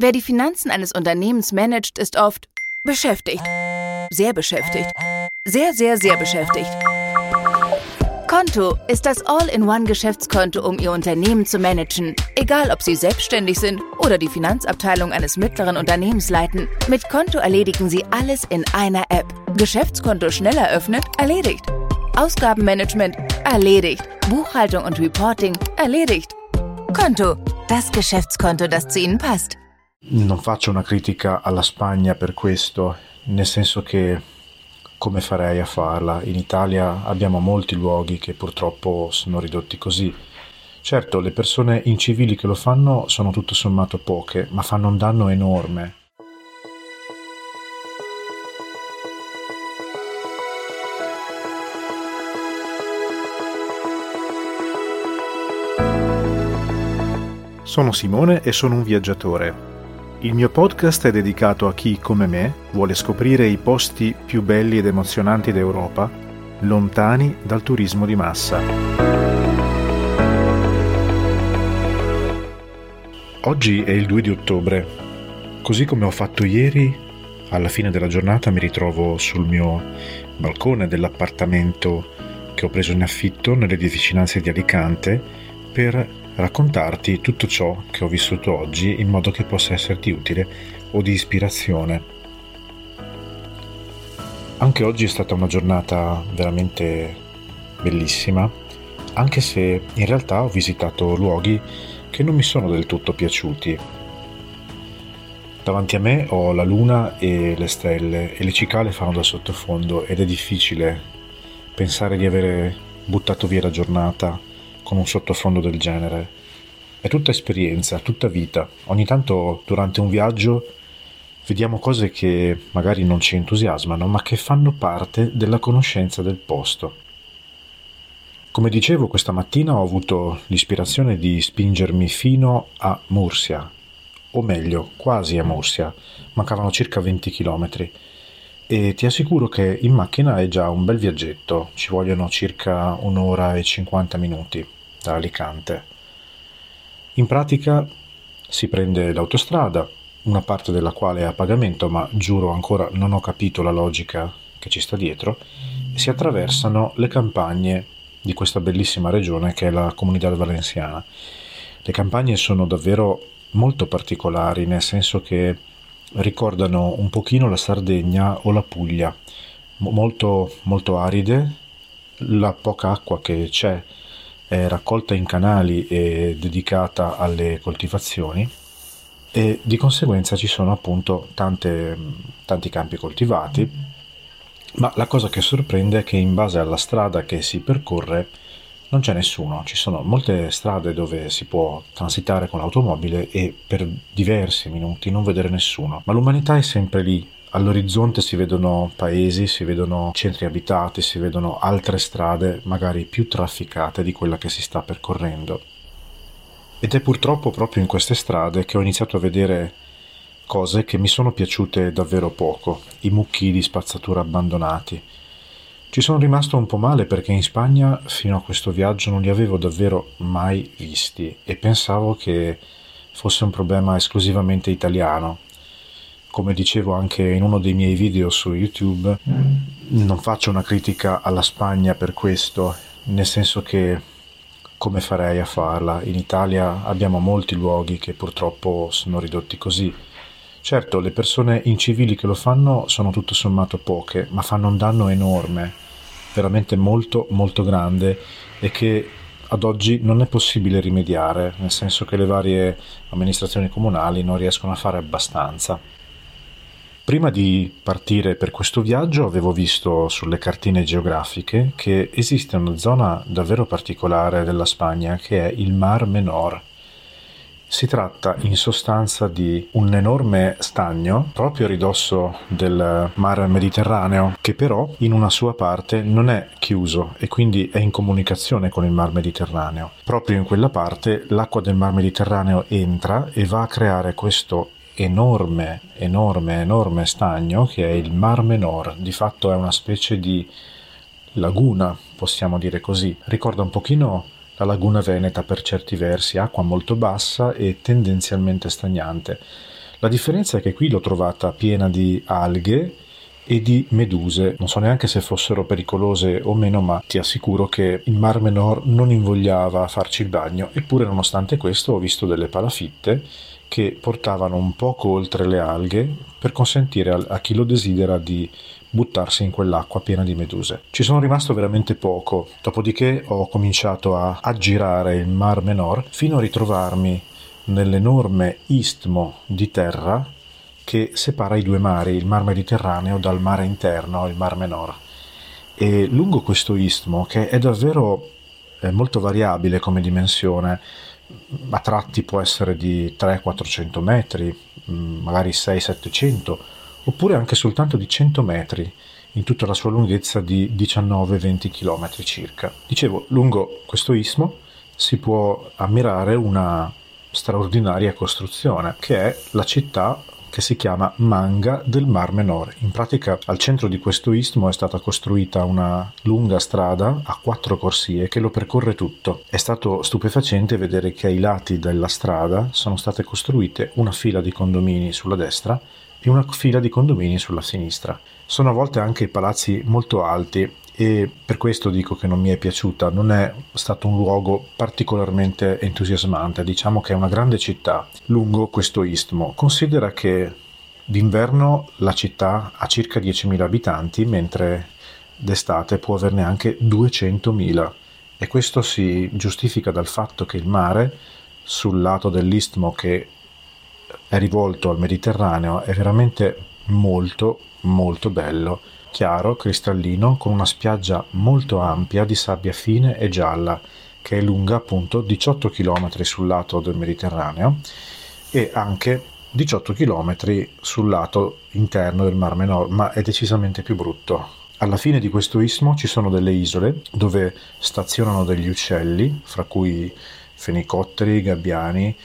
Wer die Finanzen eines Unternehmens managt, ist oft beschäftigt. Sehr beschäftigt. Sehr, sehr, sehr beschäftigt. Konto ist das All-in-One-Geschäftskonto, um Ihr Unternehmen zu managen. Egal, ob Sie selbstständig sind oder die Finanzabteilung eines mittleren Unternehmens leiten. Mit Konto erledigen Sie alles in einer App. Geschäftskonto schnell eröffnet, erledigt. Ausgabenmanagement, erledigt. Buchhaltung und Reporting, erledigt. Konto, das Geschäftskonto, das zu Ihnen passt. Non faccio una critica alla Spagna per questo, nel senso che come farei a farla? In Italia abbiamo molti luoghi che purtroppo sono ridotti così. Certo, le persone incivili che lo fanno sono tutto sommato poche, ma fanno un danno enorme. Sono Simone e sono un viaggiatore. Il mio podcast è dedicato a chi, come me, vuole scoprire i posti più belli ed emozionanti d'Europa, lontani dal turismo di massa. Oggi è il 2 di ottobre. Così come ho fatto ieri, alla fine della giornata mi ritrovo sul mio balcone dell'appartamento che ho preso in affitto nelle vicinanze di Alicante per raccontarti tutto ciò che ho vissuto oggi in modo che possa esserti utile o di ispirazione. Anche oggi è stata una giornata veramente bellissima, anche se in realtà ho visitato luoghi che non mi sono del tutto piaciuti. Davanti a me ho la luna e le stelle e le cicale fanno da sottofondo ed è difficile pensare di avere buttato via la giornata con un sottofondo del genere. È tutta esperienza, tutta vita. Ogni tanto durante un viaggio vediamo cose che magari non ci entusiasmano, ma che fanno parte della conoscenza del posto. Come dicevo, questa mattina ho avuto l'ispirazione di spingermi fino a Mursia, o meglio, quasi a Mursia, mancavano circa 20 km. E ti assicuro che in macchina è già un bel viaggetto, ci vogliono circa un'ora e 50 minuti da Alicante. In pratica si prende l'autostrada, una parte della quale è a pagamento, ma giuro ancora non ho capito la logica che ci sta dietro, e si attraversano le campagne di questa bellissima regione che è la Comunità Valenciana. Le campagne sono davvero molto particolari, nel senso che ricordano un pochino la Sardegna o la Puglia, molto, molto aride, la poca acqua che c'è è raccolta in canali e dedicata alle coltivazioni e di conseguenza ci sono appunto tante, tanti campi coltivati, ma la cosa che sorprende è che in base alla strada che si percorre non c'è nessuno, ci sono molte strade dove si può transitare con l'automobile e per diversi minuti non vedere nessuno, ma l'umanità è sempre lì, All'orizzonte si vedono paesi, si vedono centri abitati, si vedono altre strade magari più trafficate di quella che si sta percorrendo. Ed è purtroppo proprio in queste strade che ho iniziato a vedere cose che mi sono piaciute davvero poco, i mucchi di spazzatura abbandonati. Ci sono rimasto un po' male perché in Spagna fino a questo viaggio non li avevo davvero mai visti e pensavo che fosse un problema esclusivamente italiano, come dicevo anche in uno dei miei video su YouTube, non faccio una critica alla Spagna per questo, nel senso che come farei a farla? In Italia abbiamo molti luoghi che purtroppo sono ridotti così. Certo, le persone incivili che lo fanno sono tutto sommato poche, ma fanno un danno enorme, veramente molto molto grande e che ad oggi non è possibile rimediare, nel senso che le varie amministrazioni comunali non riescono a fare abbastanza. Prima di partire per questo viaggio avevo visto sulle cartine geografiche che esiste una zona davvero particolare della Spagna che è il Mar Menor. Si tratta in sostanza di un enorme stagno proprio a ridosso del mar Mediterraneo che però in una sua parte non è chiuso e quindi è in comunicazione con il mar Mediterraneo. Proprio in quella parte l'acqua del mar Mediterraneo entra e va a creare questo enorme, enorme, enorme stagno che è il Mar Menor, di fatto è una specie di laguna, possiamo dire così. Ricorda un pochino la laguna veneta per certi versi, acqua molto bassa e tendenzialmente stagnante. La differenza è che qui l'ho trovata piena di alghe e di meduse. Non so neanche se fossero pericolose o meno, ma ti assicuro che il Mar Menor non invogliava a farci il bagno. Eppure, nonostante questo, ho visto delle palafitte che portavano un poco oltre le alghe per consentire a, chi lo desidera di buttarsi in quell'acqua piena di meduse. Ci sono rimasto veramente poco, dopodiché ho cominciato a aggirare il Mar Menor fino a ritrovarmi nell'enorme istmo di terra che separa i due mari, il Mar Mediterraneo dal mare interno, il Mar Menor. E lungo questo istmo, che è davvero è molto variabile come dimensione, a tratti può essere di 300-400 metri, mm, magari 600-700, oppure anche soltanto di 100 metri in tutta la sua lunghezza di 19-20 km circa. Dicevo, lungo questo istmo si può ammirare una straordinaria costruzione che è la città che si chiama Manga del Mar Menor. In pratica al centro di questo istmo è stata costruita una lunga strada a quattro corsie che lo percorre tutto. È stato stupefacente vedere che ai lati della strada sono state costruite una fila di condomini sulla destra e una fila di condomini sulla sinistra. Sono a volte anche palazzi molto alti e per questo dico che non mi è piaciuta, non è stato un luogo particolarmente entusiasmante, diciamo che è una grande città lungo questo istmo. Considera che d'inverno la città ha circa 10.000 abitanti, mentre d'estate può averne anche 200.000 e questo si giustifica dal fatto che il mare sul lato dell'istmo che è rivolto al Mediterraneo è veramente molto molto bello chiaro, cristallino, con una spiaggia molto ampia di sabbia fine e gialla, che è lunga appunto 18 km sul lato del Mediterraneo e anche 18 km sul lato interno del Mar Menor, ma è decisamente più brutto. Alla fine di questo istmo ci sono delle isole dove stazionano degli uccelli, fra cui fenicotteri, gabbiani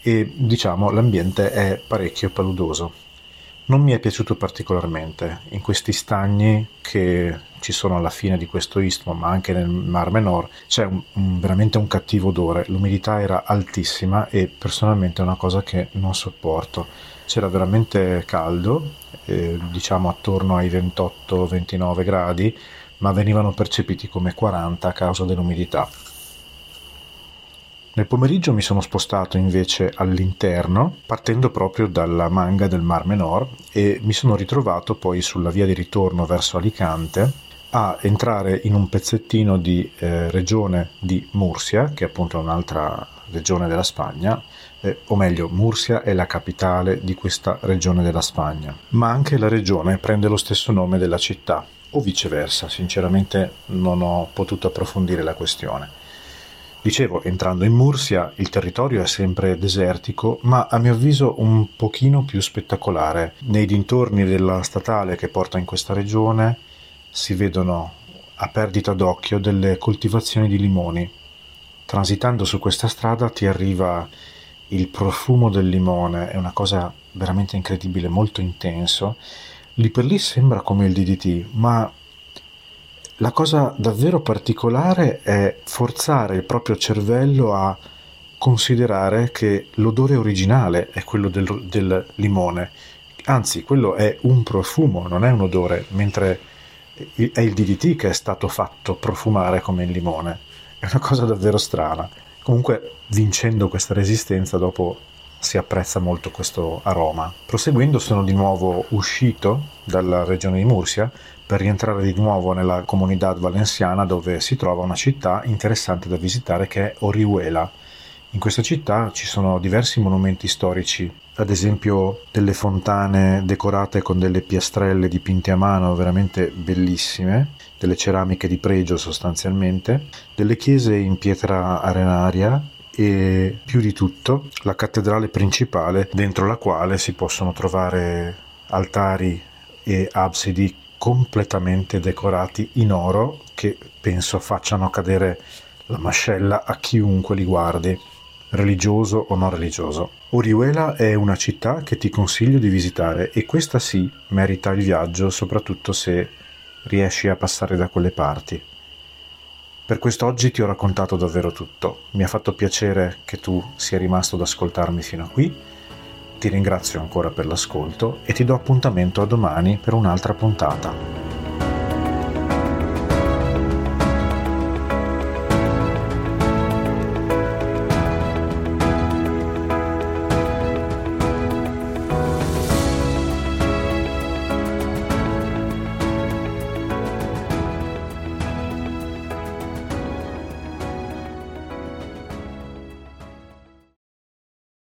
e diciamo l'ambiente è parecchio paludoso non mi è piaciuto particolarmente. In questi stagni che ci sono alla fine di questo istmo, ma anche nel Mar Menor, c'è un, un, veramente un cattivo odore. L'umidità era altissima e personalmente è una cosa che non sopporto. C'era veramente caldo, eh, diciamo attorno ai 28-29 gradi, ma venivano percepiti come 40 a causa dell'umidità. Nel pomeriggio mi sono spostato invece all'interno, partendo proprio dalla manga del Mar Menor e mi sono ritrovato poi sulla via di ritorno verso Alicante a entrare in un pezzettino di eh, regione di Mursia, che è appunto un'altra regione della Spagna, eh, o meglio Mursia è la capitale di questa regione della Spagna, ma anche la regione prende lo stesso nome della città, o viceversa, sinceramente non ho potuto approfondire la questione. Dicevo, entrando in Mursia, il territorio è sempre desertico, ma a mio avviso un pochino più spettacolare. Nei dintorni della statale che porta in questa regione si vedono a perdita d'occhio delle coltivazioni di limoni. Transitando su questa strada ti arriva il profumo del limone, è una cosa veramente incredibile, molto intenso. Lì per lì sembra come il DDT, ma la cosa davvero particolare è forzare il proprio cervello a considerare che l'odore originale è quello del, del limone, anzi quello è un profumo, non è un odore, mentre è il DDT che è stato fatto profumare come il limone. È una cosa davvero strana. Comunque, vincendo questa resistenza, dopo si apprezza molto questo aroma. Proseguendo, sono di nuovo uscito dalla regione di Mursia per rientrare di nuovo nella Comunidad Valenciana dove si trova una città interessante da visitare che è Orihuela. In questa città ci sono diversi monumenti storici, ad esempio delle fontane decorate con delle piastrelle dipinte a mano veramente bellissime, delle ceramiche di pregio sostanzialmente, delle chiese in pietra arenaria e più di tutto la cattedrale principale dentro la quale si possono trovare altari e absidi completamente decorati in oro che penso facciano cadere la mascella a chiunque li guardi, religioso o non religioso. Orihuela è una città che ti consiglio di visitare e questa sì merita il viaggio soprattutto se riesci a passare da quelle parti. Per quest'oggi ti ho raccontato davvero tutto. Mi ha fatto piacere che tu sia rimasto ad ascoltarmi fino a qui Ti ringrazio ancora per l'ascolto e ti do appuntamento a domani per un'altra puntata.